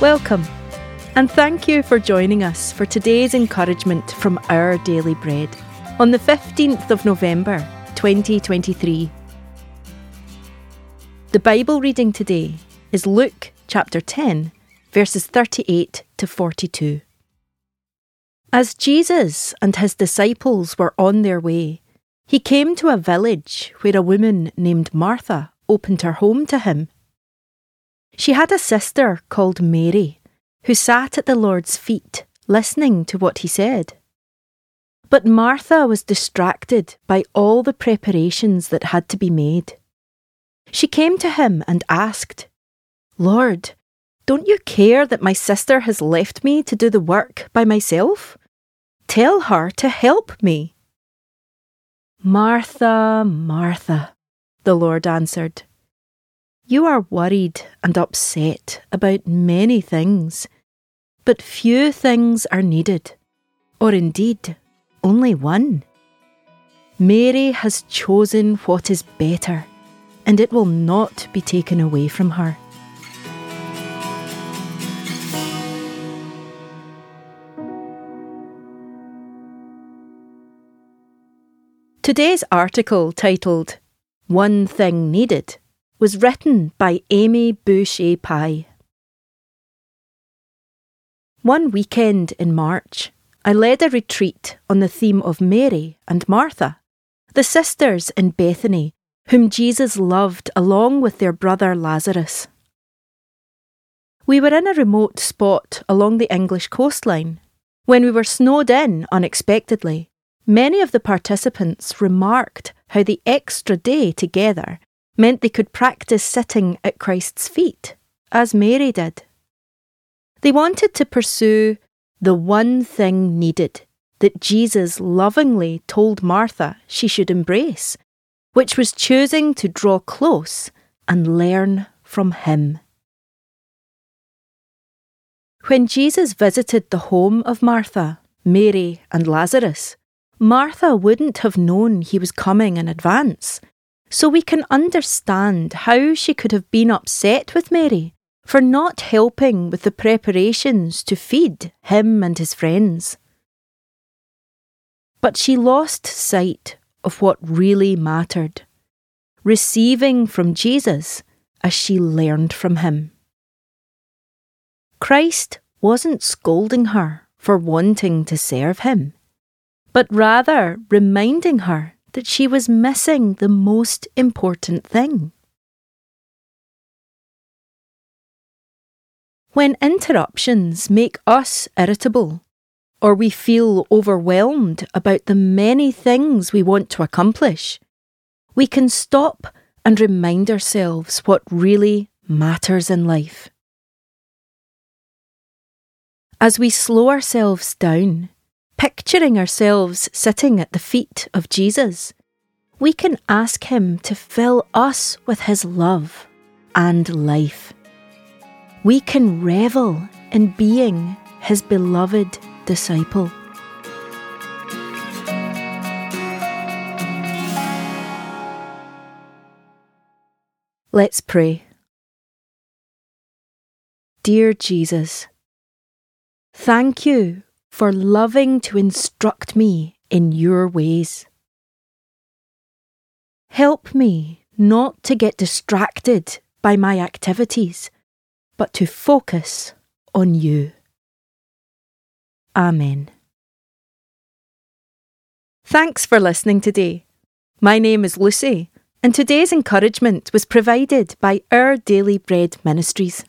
Welcome, and thank you for joining us for today's encouragement from Our Daily Bread on the 15th of November 2023. The Bible reading today is Luke chapter 10, verses 38 to 42. As Jesus and his disciples were on their way, he came to a village where a woman named Martha opened her home to him. She had a sister called Mary, who sat at the Lord's feet listening to what he said. But Martha was distracted by all the preparations that had to be made. She came to him and asked, Lord, don't you care that my sister has left me to do the work by myself? Tell her to help me. Martha, Martha, the Lord answered. You are worried and upset about many things, but few things are needed, or indeed only one. Mary has chosen what is better, and it will not be taken away from her. Today's article, titled One Thing Needed, was written by Amy Boucher Pye. One weekend in March, I led a retreat on the theme of Mary and Martha, the sisters in Bethany, whom Jesus loved along with their brother Lazarus. We were in a remote spot along the English coastline. When we were snowed in unexpectedly, many of the participants remarked how the extra day together meant they could practice sitting at Christ's feet, as Mary did. They wanted to pursue the one thing needed that Jesus lovingly told Martha she should embrace, which was choosing to draw close and learn from Him. When Jesus visited the home of Martha, Mary, and Lazarus, Martha wouldn't have known he was coming in advance so we can understand how she could have been upset with Mary for not helping with the preparations to feed him and his friends. But she lost sight of what really mattered receiving from Jesus as she learned from him. Christ wasn't scolding her for wanting to serve him, but rather reminding her that she was missing the most important thing. When interruptions make us irritable, or we feel overwhelmed about the many things we want to accomplish, we can stop and remind ourselves what really matters in life. As we slow ourselves down picturing ourselves sitting at the feet of Jesus, we can ask Him to fill us with His love and life. We can revel in being His beloved disciple. Let's pray. Dear Jesus, thank you for loving to instruct me in your ways. Help me not to get distracted by my activities, but to focus on you. Amen. Thanks for listening today. My name is Lucy, and today's encouragement was provided by Our Daily Bread Ministries.